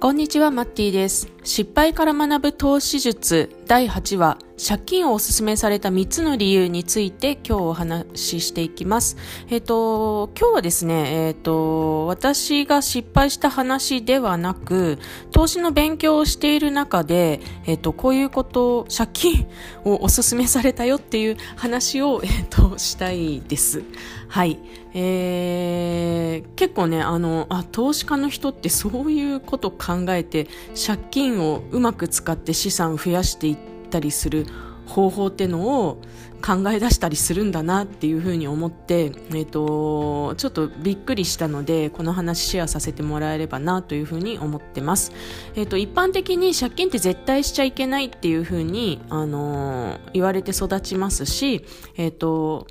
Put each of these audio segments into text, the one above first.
こんにちは、マッティです。失敗から学ぶ投資術第8話、借金をお勧めされた3つの理由について今日お話ししていきます。えっ、ー、と、今日はですね、えっ、ー、と、私が失敗した話ではなく、投資の勉強をしている中で、えっ、ー、と、こういうことを、借金をお勧めされたよっていう話を、えっ、と、したいです。はい。えー、結構ね、あの、あ、投資家の人ってそういうこと考えて、借金をうまく使って資産を増やしていったりする方法ってのを考え出したりするんだなっていうふうに思って、え、ー、と、ちょっとびっくりしたので、この話シェアさせてもらえればなというふうに思ってます。え、ー、と、一般的に借金って絶対しちゃいけないっていうふうに、あのー、言われて育ちますし、えっ、と、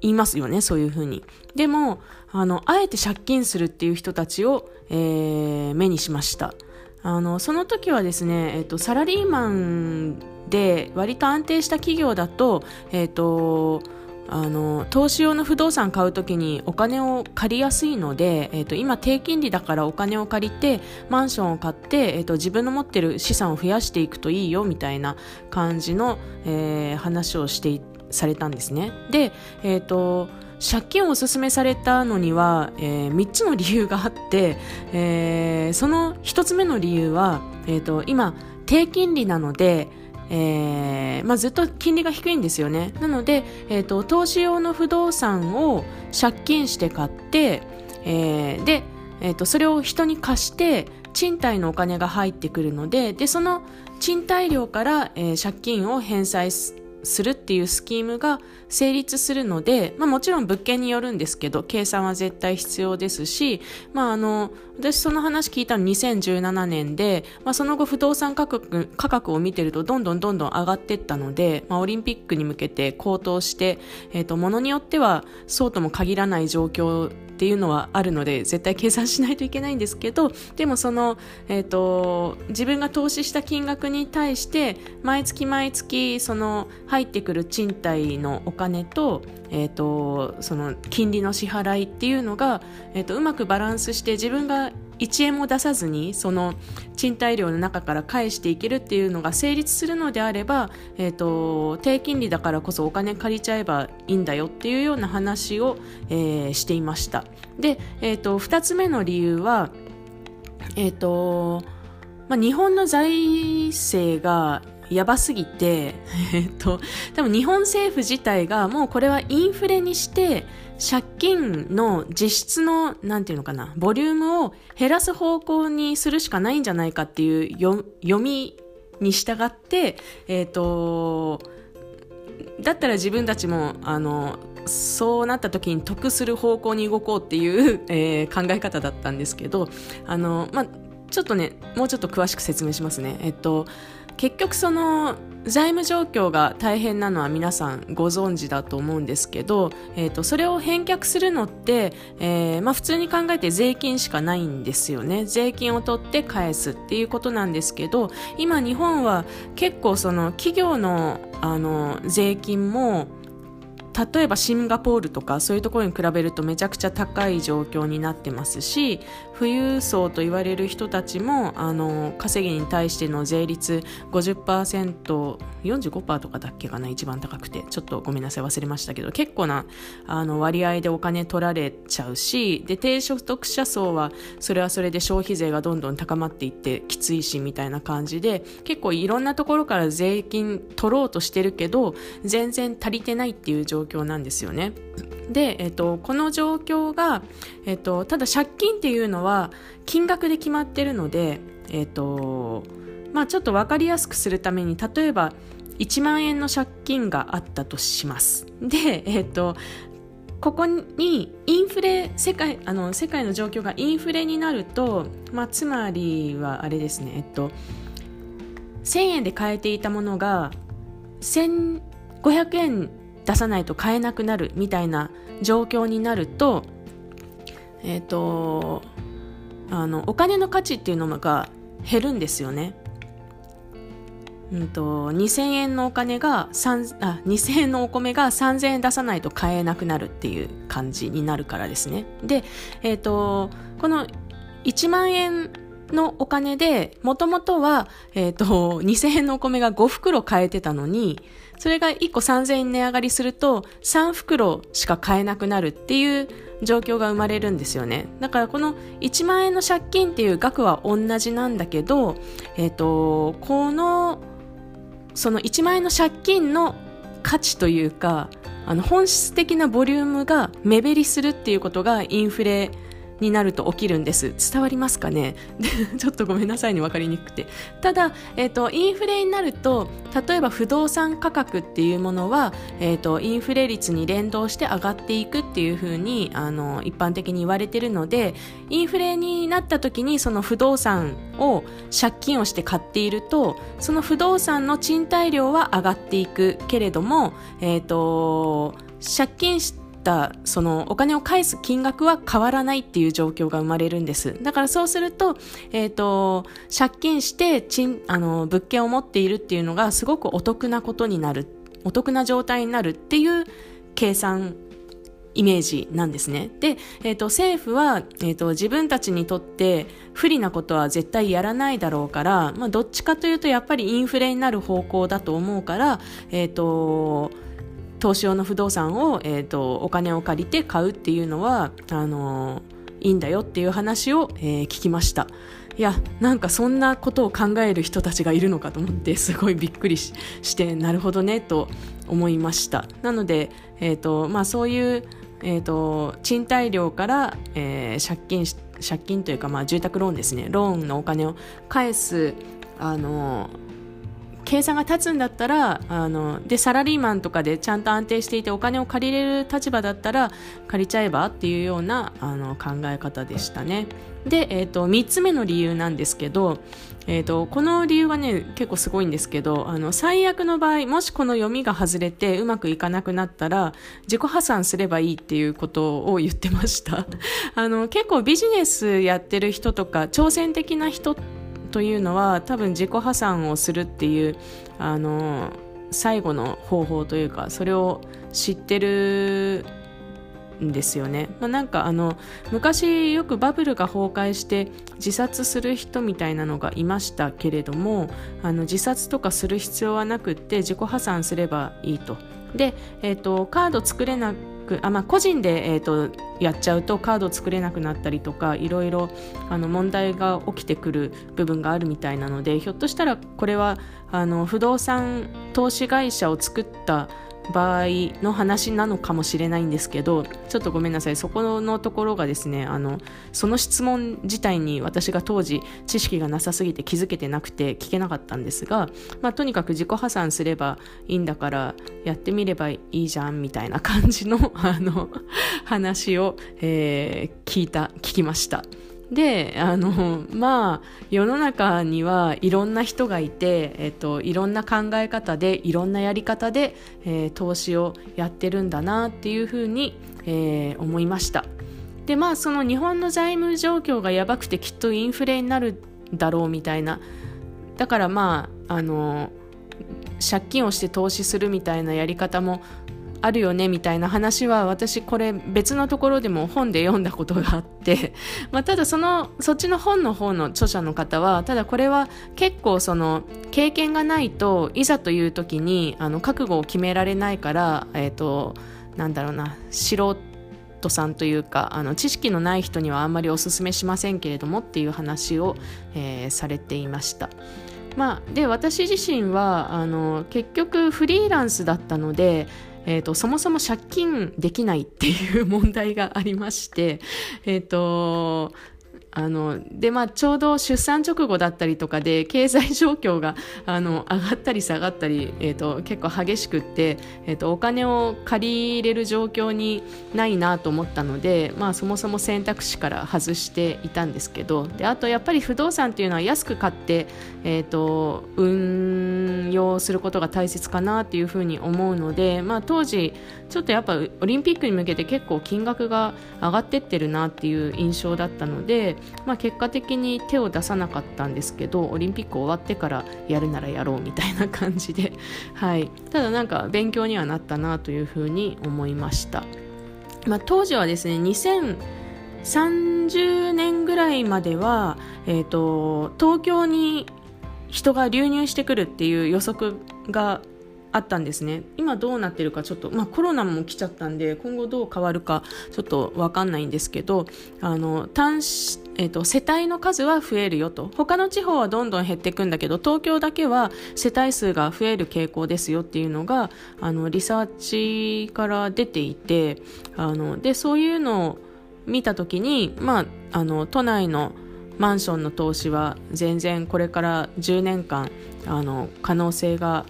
言いますよね、そういうふうに。でも、あの、あえて借金するっていう人たちを、えー、目にしました。あの、その時はですね、えっ、と、サラリーマンで割と安定した企業だと、えっ、と、あの投資用の不動産買うときにお金を借りやすいので、えーと、今、低金利だからお金を借りてマンションを買って、えーと、自分の持ってる資産を増やしていくといいよみたいな感じの、えー、話をしてされたんですね。で、えーと、借金をおすすめされたのには、えー、3つの理由があって、えー、その1つ目の理由は、えーと、今低金利なので、えーまあ、ずっと金利が低いんですよね。なので、えーと、投資用の不動産を借金して買って、えー、で、えーと、それを人に貸して賃貸のお金が入ってくるのででその賃貸料から、えー、借金を返済すするっていうスキームが成立するので、まあ、もちろん物件によるんですけど計算は絶対必要ですし、まあ、あの私その話聞いたの2017年で、まあ、その後不動産価格価格を見てるとどんどんどんどん上がっていったので、まあ、オリンピックに向けて高騰して、えーと、ものによってはそうとも限らない状況っていうのはあるので絶対計算しないといけないんですけどでもその、えーと、自分が投資した金額に対して毎月毎月その入ってくる賃貸のお金と,、えーと、その金利の支払いっていうのが、えーとうまくバランスして自分が1円も出さずにその賃貸料の中から返していけるっていうのが成立するのであれば、えーと、低金利だからこそお金借りちゃえばいいんだよっていうような話を、えー、していました。で、えーと、2つ目の理由は、えーとまあ、日本の財政がやばすぎて、えっと、多分日本政府自体がもうこれはインフレにして、借金の実質の、なんていうのかな、ボリュームを減らす方向にするしかないんじゃないかっていう読みに従って、えっ、と、だったら自分たちも、あの、そうなった時に得する方向に動こうっていう、えー、考え方だったんですけど、あの、まあ、ちょっとね、もうちょっと詳しく説明しますね。えっと、結局その財務状況が大変なのは皆さんご存知だと思うんですけど、えーと、それを返却するのって、えー、まあ、普通に考えて税金しかないんですよね。税金を取って返すっていうことなんですけど今日本は結構その企業のあの税金も例えばシンガポールとかそういうところに比べるとめちゃくちゃ高い状況になってますし富裕層と言われる人たちもあの稼ぎに対しての税率 50%45% とかだっけかな一番高くて。ちょっとごめんなさい忘れましたけど結構なあの割合でお金取られちゃうしで低所得者層はそれはそれで消費税がどんどん高まっていってきついしみたいな感じで結構いろんなところから税金取ろうとしてるけど全然足りてないっていう状況況なんですよね。で、えっと、この状況が、えっと、ただ借金っていうのは金額で決まってるので、えっと、まあちょっと分かりやすくするために、例えば1万円の借金があったとします。で、えっと、ここにインフレ世界あの世界の状況がインフレになると、まあ、つまりはあれですね、えっと、1000円で買えていたものが1500円出さないと買えなくなるみたいな状況になると、え、ー、と、あの、お金の価値っていうのが減るんですよね。うんと、2000円のお金があ、2000円のお米が3000円出さないと買えなくなるっていう感じになるからですね。で、えっ、ー、と、この1万円のお金で、もともとは、えっ、ー、と、2000円のお米が5袋買えてたのに、それが1個3000円値上がりすると、3袋しか買えなくなるっていう状況が生まれるんですよね。だからこの1万円の借金っていう額は同じなんだけど、えっ、ー、と、この、その1万円の借金の価値というか、あの本質的なボリュームが目減りするっていうことがインフレになると起きるんです。伝わりますかね？ちょっとごめんなさいね、わかりにくくて。ただ、えっ、ー、と、インフレになると、例えば不動産価格っていうものは、えっ、ー、と、インフレ率に連動して上がっていくっていうふうに、あの、一般的に言われてるので、インフレになった時にその不動産を借金をして買っていると、その不動産の賃貸料は上がっていくけれども、えっ、ー、と、借金してったそのお金を返す金額は変わらないっていう状況が生まれるんです。だからそうすると、えっ、ー、と、借金して賃、あの、物件を持っているっていうのがすごくお得なことになる、お得な状態になるっていう計算イメージなんですね。で、えっ、ー、と、政府は、えっ、ー、と、自分たちにとって不利なことは絶対やらないだろうから、まあ、どっちかというとやっぱりインフレになる方向だと思うから、えっ、と、投資用の不動産を、えーと、お金を借りて買うっていうのはあのいいんだよっていう話を、えー、聞きました。いやなんかそんなことを考える人たちがいるのかと思ってすごいびっくりしてなるほどねと思いました。なので、えーとまあ、そういう、えーと、賃貸料から、えー、借金借金というか、まあ、住宅ローンですね。ローンのお金を返すあの計算が立つんだったらあのでサラリーマンとかでちゃんと安定していてお金を借りれる立場だったら借りちゃえばっていうようなあの考え方でしたね。で、えーと、3つ目の理由なんですけど、えーと、この理由はね結構すごいんですけどあの最悪の場合もしこの読みが外れてうまくいかなくなったら自己破産すればいいっていうことを言ってました。あの結構ビジネスやってる人とか挑戦的な人ってというのは多分自己破産をするっていうあの最後の方法というかそれを知ってるんですよね、まあ、なんかあの昔よくバブルが崩壊して自殺する人みたいなのがいましたけれどもあの自殺とかする必要はなくって自己破産すればいいと。で、えーと、カード作れなくあ、まあ、個人で、えーと、やっちゃうとカード作れなくなったりとかいろいろあの問題が起きてくる部分があるみたいなのでひょっとしたらこれはあの不動産投資会社を作った場合の話なのかもしれないんですけどちょっとごめんなさいそこのところがですねあのその質問自体に私が当時知識がなさすぎて気づけてなくて聞けなかったんですが、まあ、とにかく自己破産すればいいんだからやってみればいいじゃんみたいな感じのあの話を、えー、聞いた聞きました。であの まあ世の中にはいろんな人がいて、えっと、いろんな考え方でいろんなやり方で、えー、投資をやってるんだなっていうふうに、えー、思いました。でまあその日本の財務状況がやばくてきっとインフレになるだろうみたいな。だからまああの借金をして投資するみたいなやり方もあるよねみたいな話は私これ別のところでも本で読んだことがあって、まあ、ただそのそっちの本の方の著者の方はただこれは結構その経験がないといざという時にあの覚悟を決められないから、えーと、なんだろうな素人さんというかあの知識のない人にはあんまりお勧めしませんけれどもっていう話を、えー、されていました。まあ、で私自身はあの結局フリーランスだったのでえーと、そもそも借金できないっていう問題がありまして、えーとあの、で、まあ、ちょうど出産直後だったりとかで、経済状況が、あの、上がったり下がったり、えっ、ー、と、結構激しくって、えっ、ー、と、お金を借り入れる状況にないなと思ったので、まあ、そもそも選択肢から外していたんですけど、で、あと、やっぱり不動産っていうのは安く買って、えっ、ー、と、運用することが大切かなっていうふうに思うので、まあ、当時、ちょっとやっぱオリンピックに向けて結構金額が上がってってるなっていう印象だったので、まあ、結果的に手を出さなかったんですけどオリンピック終わってからやるならやろうみたいな感じで、はい、ただなんか勉強にはなったなというふうに思いました、まあ、当時はですね2030年ぐらいまでは、えーと、東京に人が流入してくるっていう予測があったんですね。今どうなってるかちょっと、まあ、コロナも来ちゃったんで今後どう変わるかちょっと分かんないんですけどあの単えーと、世帯の数は増えるよと他の地方はどんどん減っていくんだけど東京だけは世帯数が増える傾向ですよっていうのがあのリサーチから出ていてあのでそういうのを見た時に、まあ、あの都内のマンションの投資は全然これから10年間あの可能性が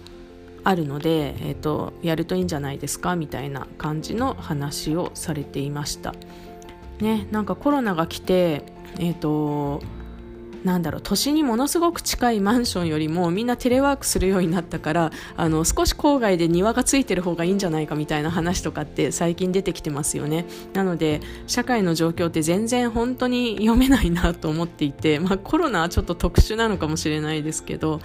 あるので、えーと、やるといいんじゃないですかみたいな感じの話をされていました。ね、なんかコロナが来て、えーとなんだろう都心にものすごく近いマンションよりもみんなテレワークするようになったからあの少し郊外で庭がついてる方がいいんじゃないかみたいな話とかって最近出てきてますよね。なので社会の状況って全然本当に読めないなと思っていて、まあ、コロナはちょっと特殊なのかもしれないですけど、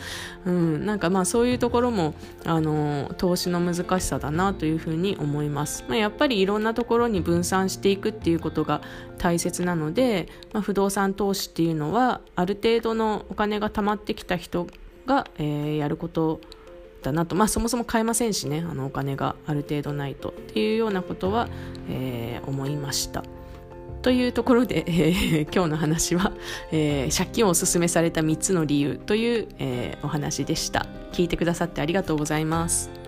うん、なんかまあそういうところもあの投資の難しさだなというふうに思います、まあ、やっぱりいろんなところに分散していくっていうことが大切なので、まあ、不動産投資っていうのはあある程度のお金が貯まってきた人が、えー、やることだなと、まあ、そもそも買えませんしねあのお金がある程度ないとっていうようなことは、えー、思いました。というところで、えー、今日の話は、えー、借金をおすすめされた3つの理由という、えー、お話でした。聞いてくださってありがとうございます。